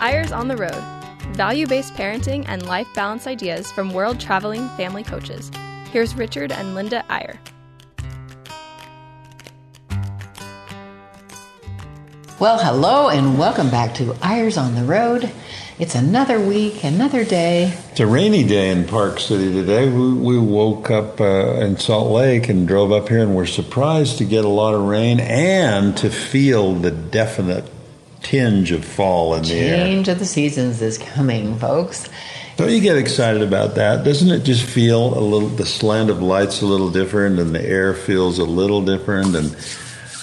Eyres on the Road value based parenting and life balance ideas from world traveling family coaches. Here's Richard and Linda Eyre. Well, hello and welcome back to Eyres on the Road. It's another week, another day. It's a rainy day in Park City today. We, we woke up uh, in Salt Lake and drove up here and were surprised to get a lot of rain and to feel the definite tinge of fall in the air. Change of the seasons is coming, folks. Don't you get excited about that? Doesn't it just feel a little, the slant of light's a little different and the air feels a little different and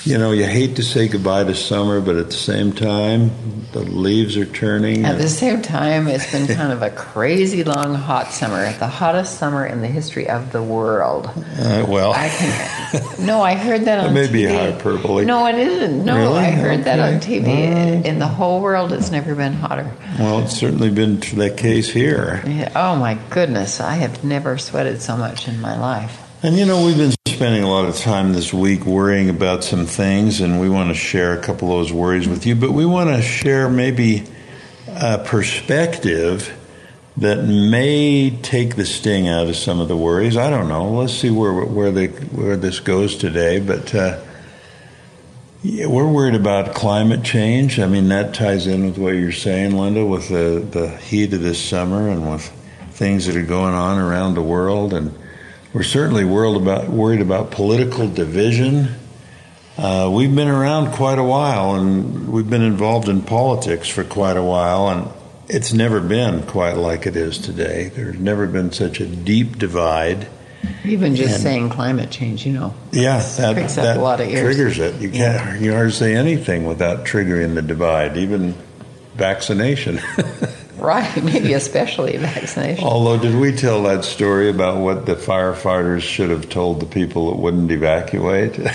you know, you hate to say goodbye to summer, but at the same time, the leaves are turning. At the same time, it's been kind of a crazy long hot summer, the hottest summer in the history of the world. Uh, well, I can, no, I heard that on may TV. be hyperbole. No, it isn't. No, Really? I heard that on Okay. TV. In the whole world, it's never been hotter. well, it's certainly been the case here. Yeah, Oh my goodness, I have never sweated so much in my life. And you know, we've been spending a lot of time this week worrying about some things, and we want to share a couple of those worries with you. But we want to share maybe a perspective that may take the sting out of some of the worries. I don't know. Let's see where where the where this goes today. But uh, yeah, we're worried about climate change. I mean, that ties in with what you're saying, Linda, with the the heat of this summer and with things that are going on around the world and we're certainly worried about, worried about political division. Uh, we've been around quite a while, and we've been involved in politics for quite a while, and it's never been quite like it is today. There's never been such a deep divide. Even just And- saying climate change, you know. Yeah, that, Pricks up that a lot of ears. triggers it. You can't you hardly say anything without triggering the divide, even vaccination. Right, maybe especially vaccination. Although, did we tell that story about what the firefighters should have told the people that wouldn't evacuate?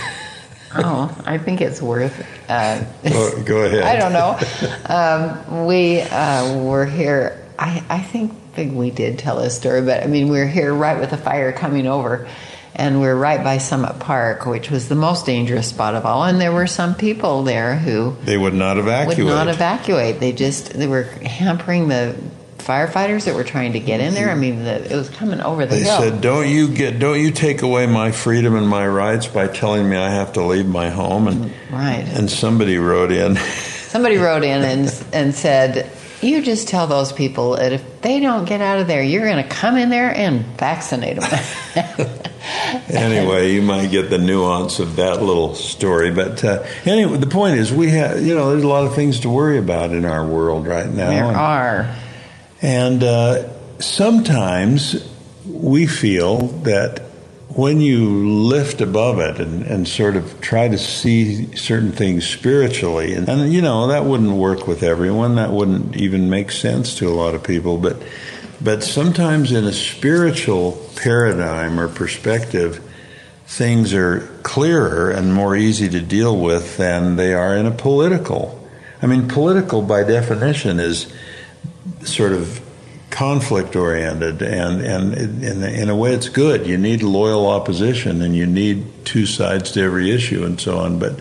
Oh, I think it's worth. Uh, go, go ahead. I don't know. Um, we uh, were here. I, I think we did tell a story, but I mean, we were here right with the fire coming over, and we are right by Summit Park, which was the most dangerous spot of all. And there were some people there who They would not evacuate. would not evacuate. They just they were hampering the firefighters that were trying to get in there. I mean, the, it was coming over the They hill. said, "Don't you get? Don't you take away my freedom and my rights by telling me I have to leave my home?" And right. and somebody wrote in, Somebody wrote in and and said, "You just tell those people that if they don't get out of there, you're going to come in there and vaccinate them." anyway, you might get the nuance of that little story. But uh, anyway, the point is, we have you know, there's a lot of things to worry about in our world right now. there And- are. And uh, sometimes we feel that when you lift above it and, and sort of try to see certain things spiritually, and, and you know, that wouldn't work with everyone, that wouldn't even make sense to a lot of people, but, but sometimes in a spiritual paradigm or perspective, things are clearer and more easy to deal with than they are in a political. I mean, political by definition is sort of conflict oriented and and in, in a way it's good. You need loyal opposition and you need two sides to every issue and so on but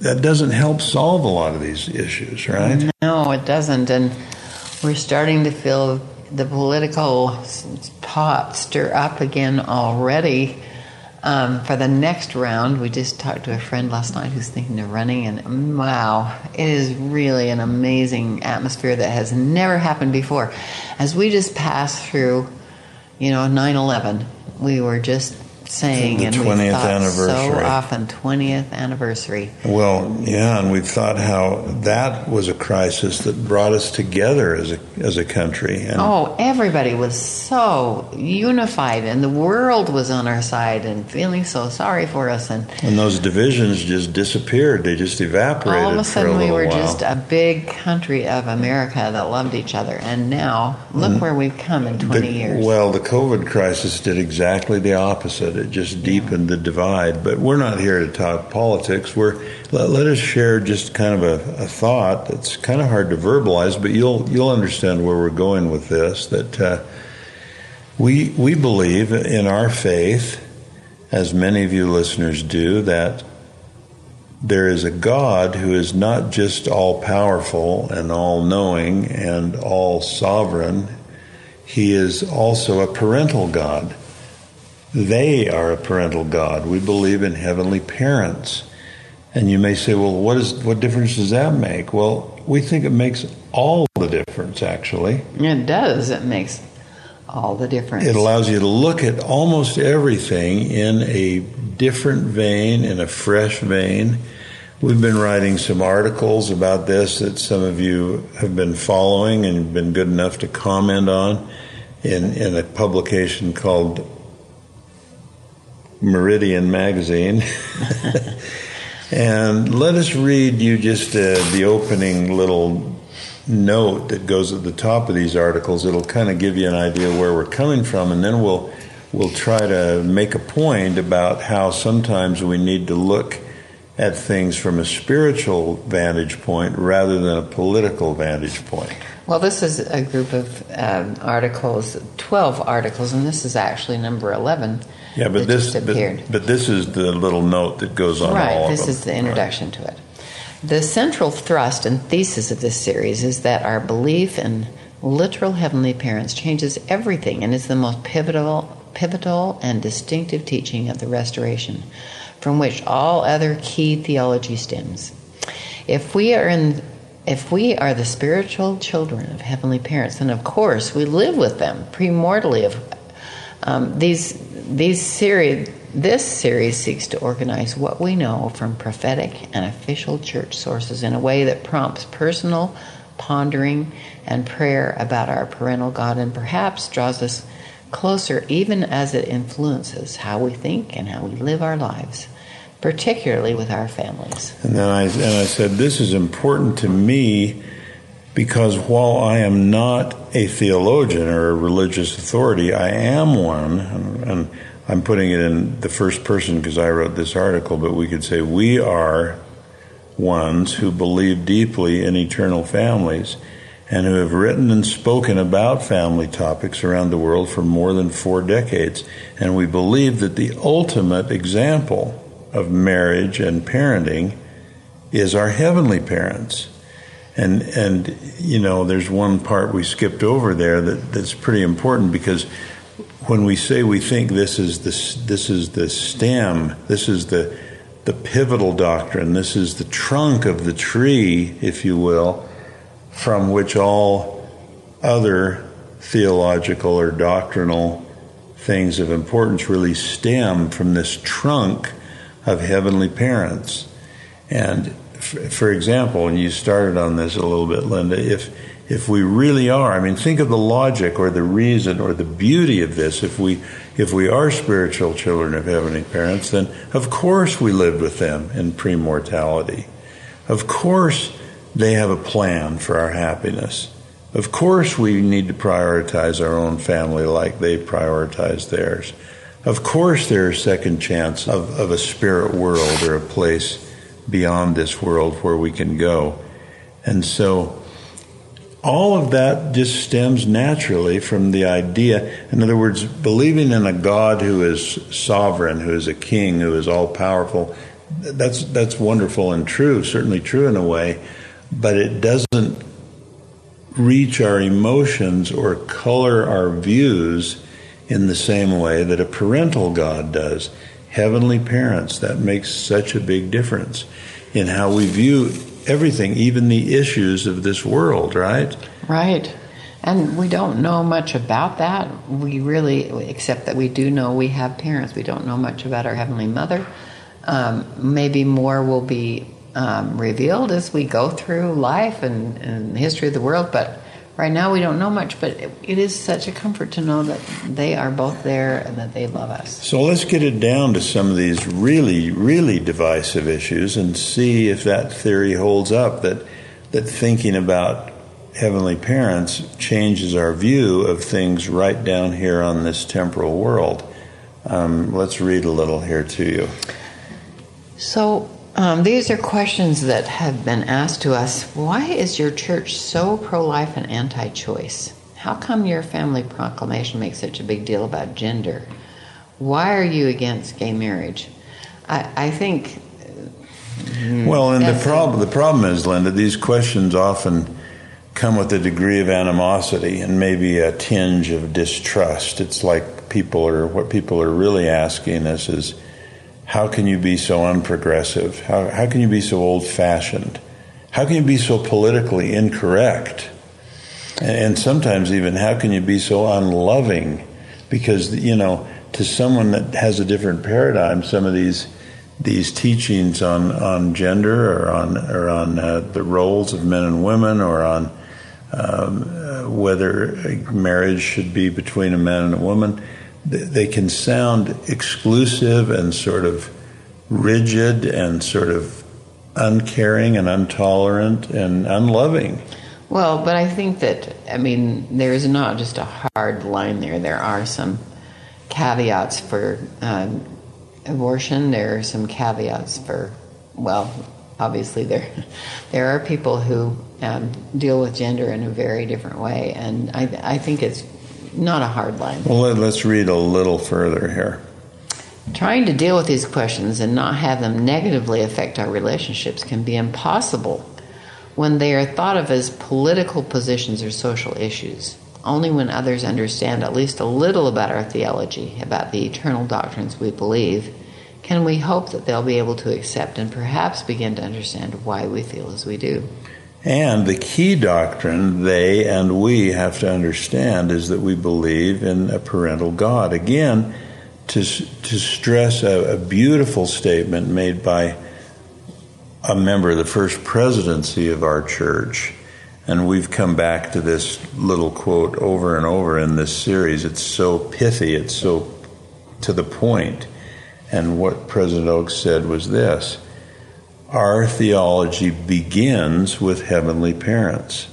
that doesn't help solve a lot of these issues right? No, it doesn't, and we're starting to feel the political pot stir up again already. Um, for the next round, we just talked to a friend last night who's thinking of running, and wow, it is really an amazing atmosphere that has never happened before. As we just passed through, you know, 9 11, we were just saying, The and 20th thought so anniversary. often, 20th anniversary. well yeah and we've thought how that was a crisis that brought us together as a as a country and Oh, everybody was so unified, and the world was on our side and feeling so sorry for us. And and those divisions just disappeared they just evaporated all of a for a sudden, we were while. just a big country of America that loved each other. And now, look mm-hmm. where we've come in 20 The- years. Well, the COVID crisis did exactly the opposite. It just deepened the divide. But we're not here to talk politics. We're let, let us share just kind of a, a thought that's kind of hard to verbalize, but you'll you'll understand where we're going with this. That uh, we we believe in our faith, as many of you listeners do, that there is a God who is not just all powerful and all knowing and all sovereign, he is also a parental God. They are a parental God. We believe in heavenly parents. And you may say, well, what, is, what difference does that make? Well, we think it makes all the difference, actually. It does. It makes all the difference. It allows you to look at almost everything in a different vein, in a fresh vein. We've been writing some articles about this that some of you have been following and been good enough to comment on in, in a publication called Meridian Magazine. and let us read you just uh, the opening little note that goes at the top of these articles. It'll kind of give you an idea where we're coming from, and then we'll we'll try to make a point about how sometimes we need to look at things from a spiritual vantage point rather than a political vantage point. Well, this is a group of um, articles, 12 articles, and this is actually number 11. Yeah, but this but, but, this is the little note that goes on right, this is the introduction right. to it. The central thrust and thesis of this series is that our belief in literal heavenly parents changes everything and is the most pivotal pivotal and distinctive teaching of the restoration from which all other key theology stems. If we are in if we are the spiritual children of heavenly parents, then of course we live with them premortally. Of um, these these series, this series seeks to organize what we know from prophetic and official church sources in a way that prompts personal pondering and prayer about our parental God, and perhaps draws us closer, even as it influences how we think and how we live our lives particularly with our families. And then I and I said, this is important to me because while I am not a theologian or a religious authority, I am one, and, I'm putting it in the first person because I wrote this article, but we could say we are ones who believe deeply in eternal families and who have written and spoken about family topics around the world for more than four decades. And we believe that the ultimate example of marriage and parenting is our heavenly parents. And and you know, there's one part we skipped over there that, that's pretty important because when we say we think this is the this is the stem, this is the the pivotal doctrine, this is the trunk of the tree, if you will, from which all other theological or doctrinal things of importance really stem from this trunk of heavenly parents. And for example, and you started on this a little bit, Linda, if if we really are, I mean, think of the logic or the reason or the beauty of this. If we if we are spiritual children of heavenly parents, then of course we lived with them in premortality. Of course they have a plan for our happiness. Of course we need to prioritize our own family like they prioritize theirs. Of course, there are second chance of, of a spirit world or a place beyond this world where we can go. And so all of that just stems naturally from the idea, in other words, believing in a God who is sovereign, who is a king, who is all powerful. That's that's wonderful and true, certainly true in a way, but it doesn't reach our emotions or color our views in the same way that a parental God does. Heavenly parents, that makes such a big difference in how we view everything, even the issues of this world, right? Right. And we don't know much about that. We really, except that we do know we have parents. We don't know much about our Heavenly Mother. Um, maybe more will be um, revealed as we go through life and, and history of the world, but right now we don't know much, but it, is such a comfort to know that they are both there and that they love us. So let's get it down to some of these really, really divisive issues and see if that theory holds up. That that thinking about heavenly parents changes our view of things right down here on this temporal world. Um, let's read a little here to you. So um, these are questions that have been asked to us. Why is your church so pro life and anti choice? How come your family proclamation makes such a big deal about gender? Why are you against gay marriage? I, I think Well, and the problem the problem is, Linda, these questions often come with a degree of animosity and maybe a tinge of distrust. It's like people are what people are really asking us is, how can you be so unprogressive? How how can you be so old fashioned? How can you be so politically incorrect? And, and sometimes even how can you be so unloving? Because you know, to someone that has a different paradigm, some of these these teachings on, on gender or on or on uh, the roles of men and women or on um, uh, whether marriage should be between a man and a woman, they, can sound exclusive and sort of rigid and sort of uncaring and intolerant and unloving. Well, but I think that, I mean, there is not just a hard line there. There are some caveats for um, abortion. There are some caveats for, well, obviously there, there are people who um, deal with gender in a very different way, and I, I think it's not a hard line. Well, let, let's read a little further here. Trying to deal with these questions and not have them negatively affect our relationships can be impossible when they are thought of as political positions or social issues. Only when others understand at least a little about our theology, about the eternal doctrines we believe, can we hope that they'll be able to accept and perhaps begin to understand why we feel as we do. And the key doctrine they and we have to understand is that we believe in a parental God. Again, to, to stress a, a beautiful statement made by a member of the first presidency of our church. And we've come back to this little quote over and over in this series. It's so pithy, it's so to the point. And what President Oaks said was this Our theology begins with heavenly parents.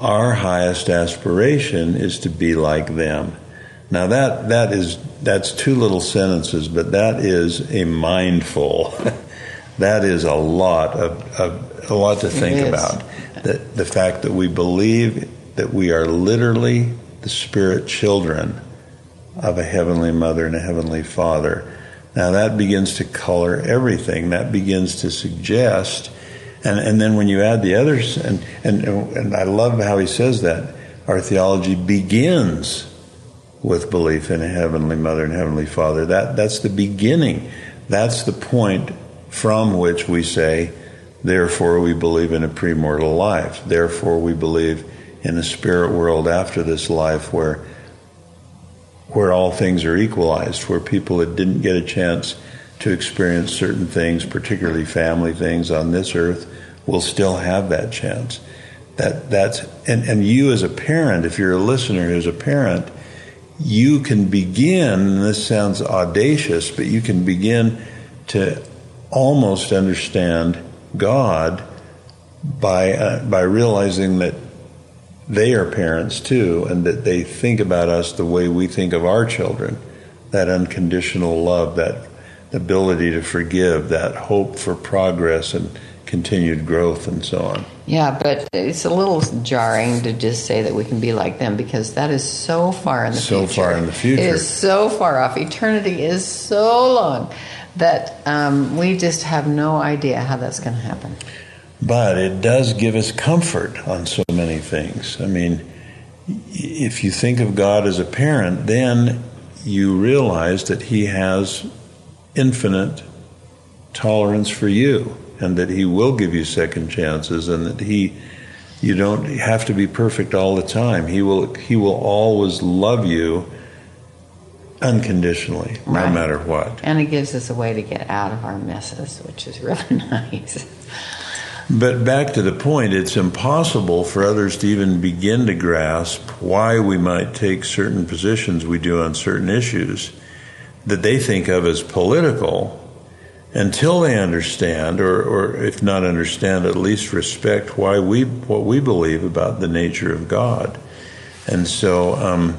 Our highest aspiration is to be like them. Now that that is that's two little sentences, but that is a mindful. that is a lot of, of a lot to think about. The, the fact that we believe that we are literally the spirit children of a heavenly mother and a heavenly father. Now that begins to color everything. That begins to suggest, and, and then when you add the others, and, and, and I love how he says that, our theology begins with belief in a heavenly mother and heavenly father. That, that's the beginning. That's the point from which we say, therefore we believe in a premortal life. Therefore we believe in a spirit world after this life where where all things are equalized, where people that didn't get a chance to experience certain things, particularly family things on this earth, will still have that chance. That that's and, and you as a parent, if you're a listener who's a parent, you can begin, and this sounds audacious, but you can begin to almost understand God by uh, by realizing that they are parents too, and that they think about us the way we think of our children. That unconditional love, that ability to forgive, that hope for progress and continued growth, and so on. Yeah, but it's a little jarring to just say that we can be like them because that is so far in the So future. So far in the future. It is so far off. Eternity is so long that um, we just have no idea how that's going to happen. But it does give us comfort on so many things. I mean, if you think of God as a parent, then you realize that He has infinite tolerance for you and that He will give you second chances and that He. You don't have to be perfect all the time. He will. He will always love you unconditionally, no matter what. And it gives us a way to get out of our messes, which is really nice. But back to the point, it's impossible for others to even begin to grasp why we might take certain positions we do on certain issues that they think of as political until they understand, or, or if not understand, at least respect why we what we believe about the nature of God. And so, um,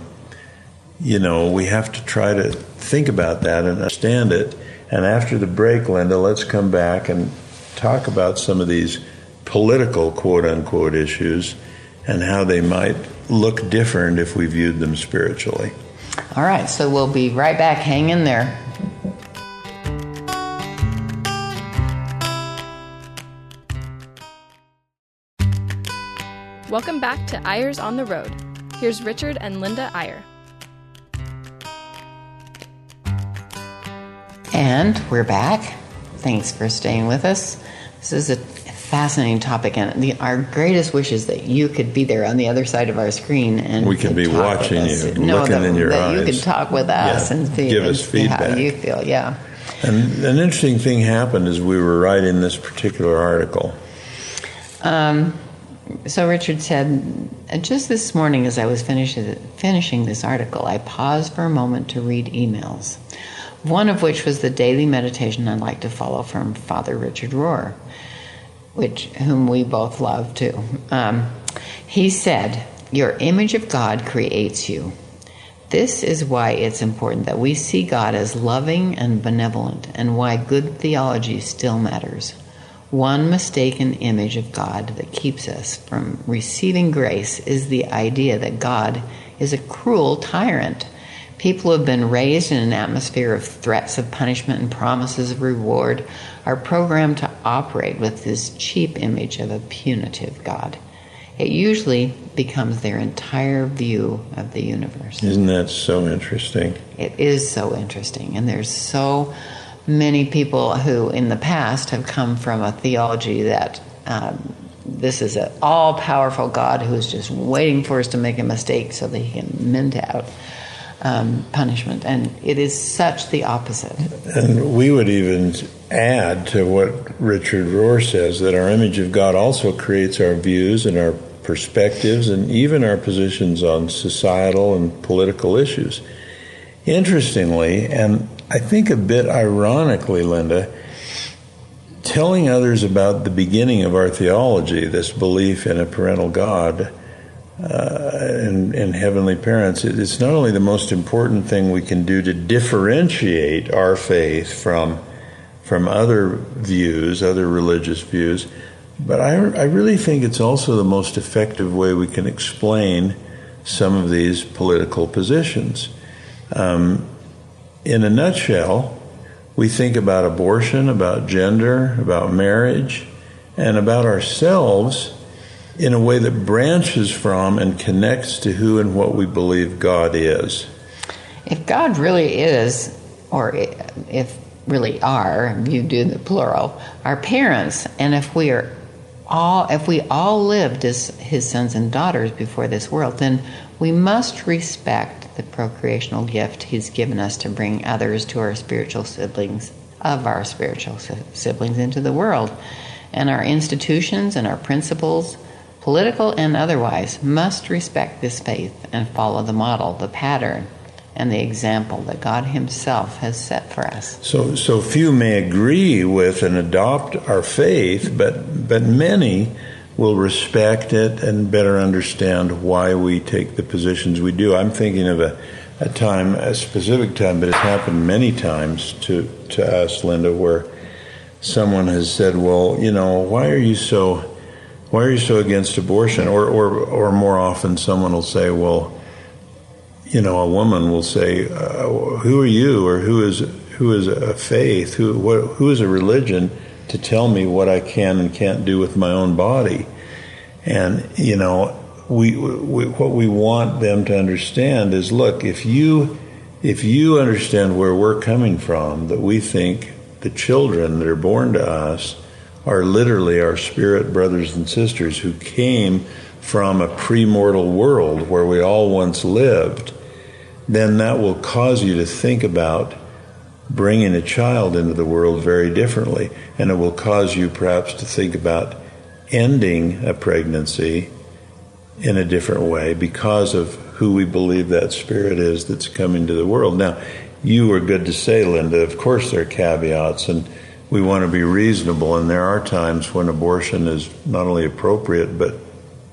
you know, we have to try to think about that and understand it. And after the break, Linda, let's come back and talk about some of these political quote unquote issues and how they might look different if we viewed them spiritually. All right, so we'll be right back. Hang in there. Welcome back to Eyres on the Road. Here's Richard and Linda Eyre. And we're back. Thanks for staying with us. This is a fascinating topic, and the, our greatest wish is that you could be there on the other side of our screen and we could be watching you, No, looking that, in your that you eyes. could talk with us Yeah, and see, give and us see how feedback. you feel. Yeah. And an interesting thing happened as we were writing this particular article. Um, so Richard said, just this morning as I was finishing finishing this article, I paused for a moment to read emails. One of which was the daily meditation I'd like to follow from Father Richard Rohr, which whom we both love too. Um, he said, "Your image of God creates you." This is why it's important that we see God as loving and benevolent, and why good theology still matters. One mistaken image of God that keeps us from receiving grace is the idea that God is a cruel tyrant. People who have been raised in an atmosphere of threats of punishment and promises of reward are programmed to operate with this cheap image of a punitive God. It usually becomes their entire view of the universe. Isn't that so interesting? It is so interesting. And there's so many people who, in the past, have come from a theology that um, this is an all powerful God who is just waiting for us to make a mistake so that he can mint out um, punishment. And it is such the opposite. And we would even add to what Richard Rohr says that our image of God also creates our views and our perspectives and even our positions on societal and political issues. Interestingly, and I think a bit ironically, Linda, telling others about the beginning of our theology, this belief in a parental God uh, and, and heavenly parents, it- it's not only the most important thing we can do to differentiate our faith from from other views, other religious views, but I, I really think it's also the most effective way we can explain some of these political positions. Um, in a nutshell, we think about abortion, about gender, about marriage, and about ourselves in a way that branches from and connects to who and what we believe God is. If God really is, or if really are, you do the plural, our parents, and if we are all, if we all lived as His sons and daughters before this world, then we must respect the procreational gift He's given us to bring others to our spiritual siblings, of our spiritual siblings into the world, and our institutions and our principles political and otherwise, must respect this faith and follow the model, the pattern, and the example that God Himself has set for us. So, so few may agree with and adopt our faith, but but many will respect it and better understand why we take the positions we do. I'm thinking of a, a time, a specific time, but it's happened many times to to us, Linda, where someone has said, "Well, you know, why are you so why are you so against abortion?" Or or or more often, someone will say, "Well." you know, a woman will say, uh, "Who are you, or who is who is a faith, who what, who is a religion to tell me what I can and can't do with my own body?" And you know, we, we what we want them to understand is, look, if you if you understand where we're coming from, that we think the children that are born to us are literally our spirit brothers and sisters who came from a premortal world where we all once lived, then that will cause you to think about bringing a child into the world very differently. And it will cause you perhaps to think about ending a pregnancy in a different way because of who we believe that spirit is that's coming to the world. Now, you were good to say, Linda, of course there are caveats and we want to be reasonable and there are times when abortion is not only appropriate but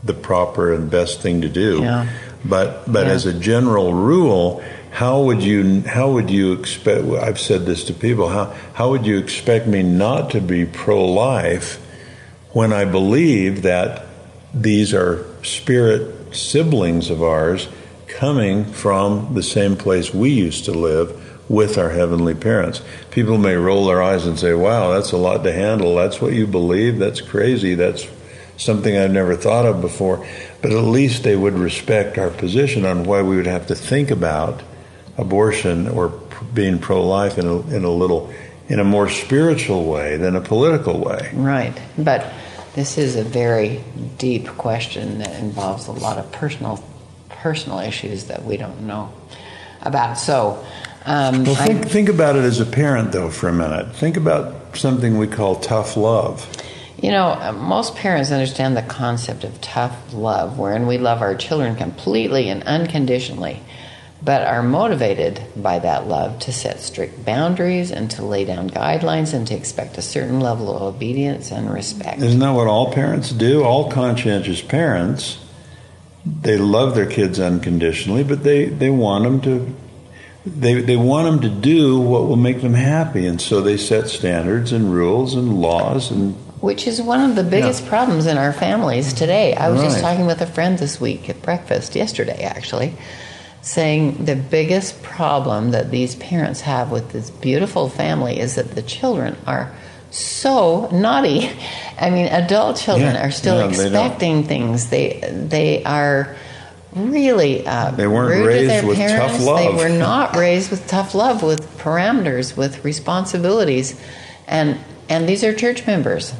the proper and best thing to do. Yeah. But but Yeah. as a general rule, how would you how would you expect I've said this to people, how how would you expect me not to be pro life when I believe that these are spirit siblings of ours coming from the same place we used to live with our heavenly parents. People may roll their eyes and say, "Wow, that's a lot to handle. That's what you believe. That's crazy. That's something I've never thought of before. But at least they would respect our position on why we would have to think about abortion or being pro-life in a, in a little in a more spiritual way than a political way. Right, but this is a very deep question that involves a lot of personal personal issues that we don't know about. So. Um, well, think, think about it as a parent, though, for a minute. Think about something we call tough love. You know, uh, most parents understand the concept of tough love, wherein we love our children completely and unconditionally, but are motivated by that love to set strict boundaries and to lay down guidelines and to expect a certain level of obedience and respect. Isn't that what all parents do? All conscientious parents, they love their kids unconditionally, but they, they want them to they, they want them to do what will make them happy, and so they set standards and rules and laws and which is one of the biggest yeah. problems in our families today. I was right. just talking with a friend this week at breakfast, yesterday actually, saying the biggest problem that these parents have with this beautiful family is that the children are so naughty. I mean, adult children yeah. are still yeah, expecting they things. They they are really uh, they weren't raised with parents. tough love. They were not raised with tough love, with parameters, with responsibilities, and and these are church members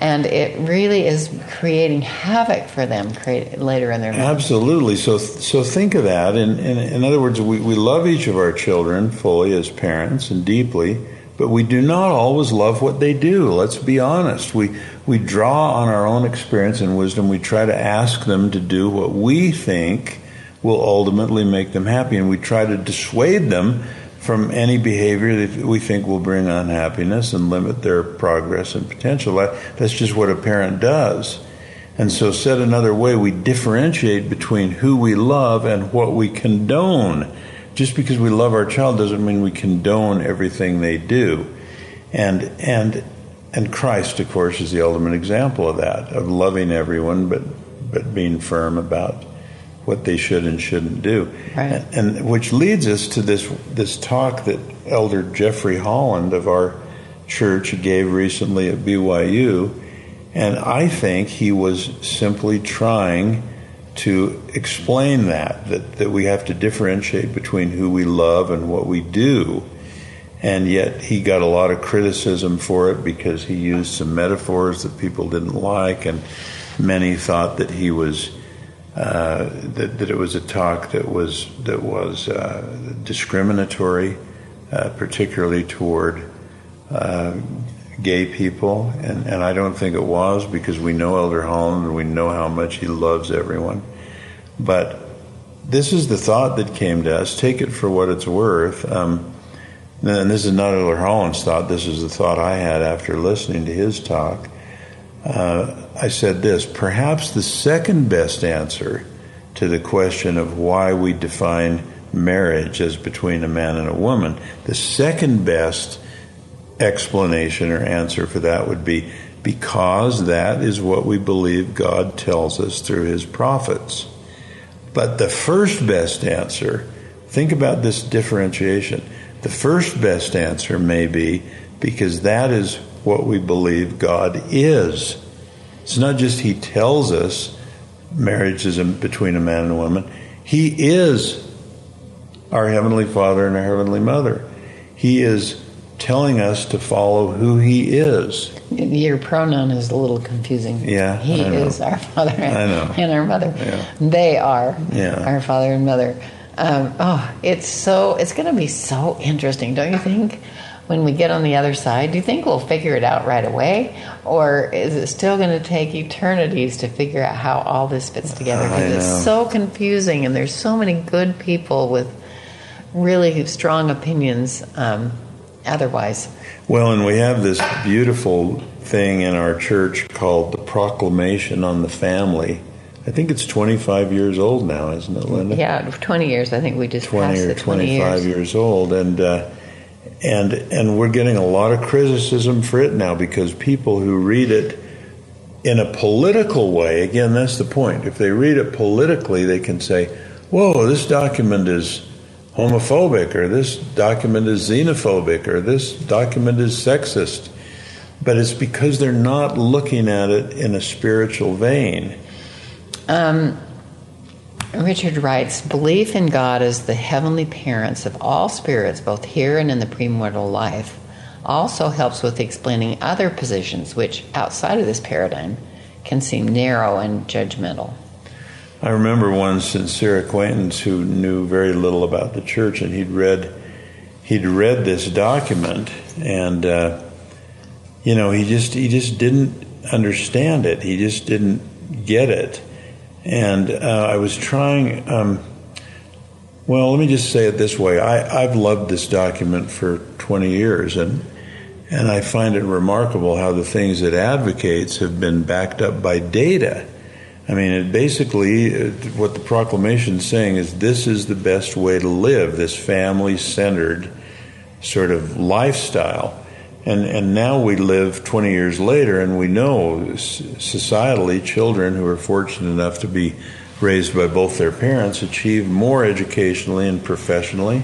and it really is creating havoc for them later in their life. Absolutely. So, so think of that. In, in, in other words, we, we love each of our children fully as parents and deeply, but we do not always love what they do. Let's be honest. We we draw on our own experience and wisdom. We try to ask them to do what we think will ultimately make them happy, and we try to dissuade them from any behavior that we think will bring unhappiness and limit their progress and potential. That's just what a parent does. And so, said another way, we differentiate between who we love and what we condone. Just because we love our child doesn't mean we condone everything they do. And, and, and Christ, of course, is the ultimate example of that, of loving everyone, but, but being firm about what they should and shouldn't do. Right. And, and, which leads us to this this talk that Elder Jeffrey Holland of our church gave recently at BYU, and I think he was simply trying to explain that that that we have to differentiate between who we love and what we do. And yet he got a lot of criticism for it because he used some metaphors that people didn't like, and many thought that he was uh, that, that, it was a talk that was that was uh, discriminatory, uh, particularly toward uh, gay people, and, and I don't think it was because we know Elder Holland and we know how much he loves everyone. But this is the thought that came to us. Take it for what it's worth. Um, and this is not Elder Holland's thought. This is the thought I had after listening to his talk. Uh, I said this perhaps the second best answer to the question of why we define marriage as between a man and a woman, the second best explanation or answer for that would be because that is what we believe God tells us through his prophets. But the first best answer, think about this differentiation. The first best answer may be because that is what we believe God is. It's not just He tells us marriage is between a man and a woman, He is our Heavenly Father and our Heavenly Mother. He is telling us to follow who He is. Your pronoun is a little confusing. Yeah. He is our Father and, and our Mother. Yeah. They are yeah. our Father and Mother. Um, oh, it's so, it's going to be so interesting, don't you think? when we get on the other side? Do you think we'll figure it out right away? Or is it still going to take eternities to figure out how all this fits together? Because it's so confusing and there's so many good people with really strong opinions um, otherwise. Well, and we have this beautiful thing in our church called the Proclamation on the Family. I think it's 25 years old now, isn't it, Linda? Yeah, 20 years. I think we just 20 passed or the 20 25 years. years old. And uh, and and we're getting a lot of criticism for it now because people who read it in a political way again that's the point if they read it politically they can say whoa this document is homophobic or this document is xenophobic or this document is sexist but it's because they're not looking at it in a spiritual vein. Um, Richard writes Belief in God as the heavenly parents of all spirits, both here and in the premortal life, also helps with explaining other positions which, outside of this paradigm, can seem narrow and judgmental. I remember one sincere acquaintance who knew very little about the church, and he'd read he'd read this document, and uh, you know he just he just didn't understand it. He just didn't get it, and uh, I was trying. Um, well, let me just say it this way: I, I've loved this document for 20 years, and and I find it remarkable how the things it advocates have been backed up by data. I mean, it basically, uh, what the proclamation is saying is this is the best way to live, this family centered sort of lifestyle. And, and now we live 20 years later, and we know societally, children who are fortunate enough to be raised by both their parents achieve more educationally and professionally.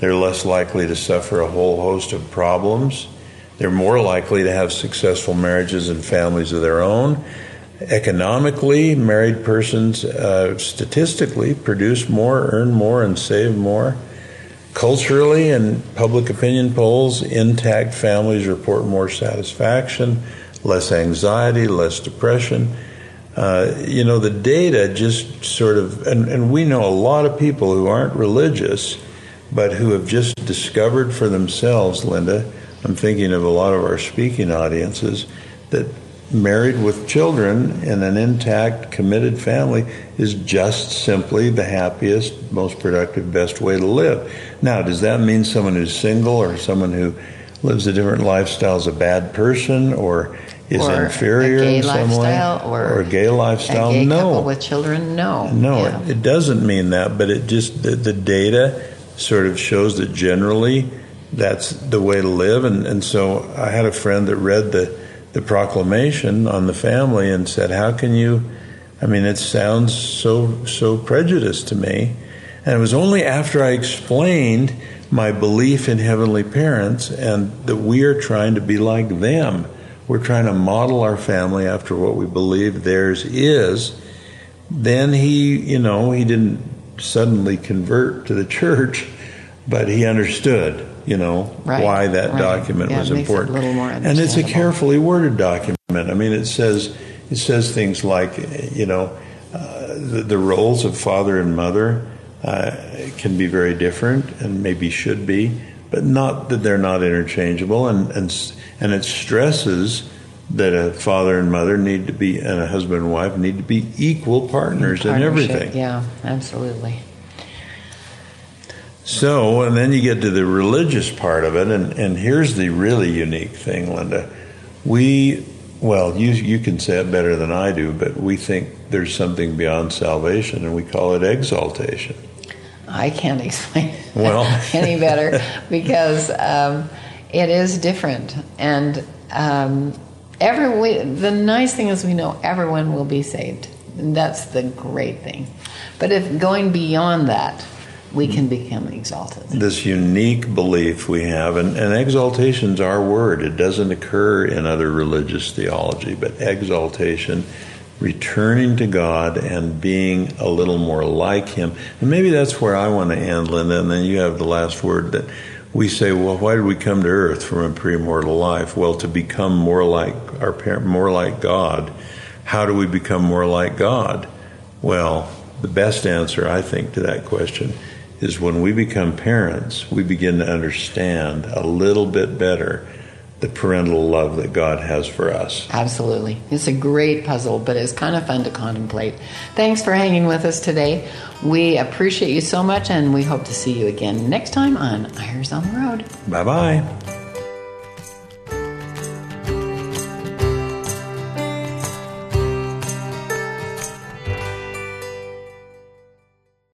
They're less likely to suffer a whole host of problems. They're more likely to have successful marriages and families of their own. Economically, married persons uh, statistically produce more, earn more, and save more. Culturally, in public opinion polls, intact families report more satisfaction, less anxiety, less depression. Uh, you know, the data just sort of, and, and we know a lot of people who aren't religious, but who have just discovered for themselves, Linda, I'm thinking of a lot of our speaking audiences that married with children in an intact, committed family is just simply the happiest, most productive, best way to live. Now, does that mean someone who's single or someone who lives a different lifestyle is a bad person or is or inferior in some way? Or, or, a gay lifestyle? A gay no. with children? No. No, yeah. it, it, doesn't mean that, but it just, the, the data sort of shows that generally that's the way to live. And, and so I had a friend that read the, the proclamation on the family and said, How can you? I mean, it sounds so, so prejudiced to me. And it was only after I explained my belief in heavenly parents and that we are trying to be like them. We're trying to model our family after what we believe theirs is. Then he, you know, he didn't suddenly convert to the church, but he understood you know right, why that right. document yeah, was important. It and it's a carefully worded document. I mean, it says it says things like you know uh, the, the, roles of father and mother uh, can be very different and maybe should be, but not that they're not interchangeable. And and and it stresses that a father and mother need to be and a husband and wife need to be equal partners in everything. Yeah, absolutely. So, and then you get to the religious part of it, and, and here's the really unique thing, Linda. We, well, you, you can say it better than I do, but we think there's something beyond salvation, and we call it exaltation. I can't explain well any better because um, it is different, and um, every we, the nice thing is we know everyone will be saved. And that's the great thing. But if going beyond that, we can become exalted. This unique belief we have, and, and exaltation's our word. It doesn't occur in other religious theology, but exaltation, returning to God and being a little more like Him. And maybe that's where I want to end, Linda, and then you have the last word that we say, well, why did we come to earth from a premortal life? Well, to become more like our parent, more like God. How do we become more like God? Well, the best answer, I think, to that question is when we become parents, we begin to understand a little bit better the parental love that God has for us. Absolutely. It's a great puzzle, but it's kind of fun to contemplate. Thanks for hanging with us today. We appreciate you so much, and we hope to see you again next time on Eyres on the Road. Bye bye.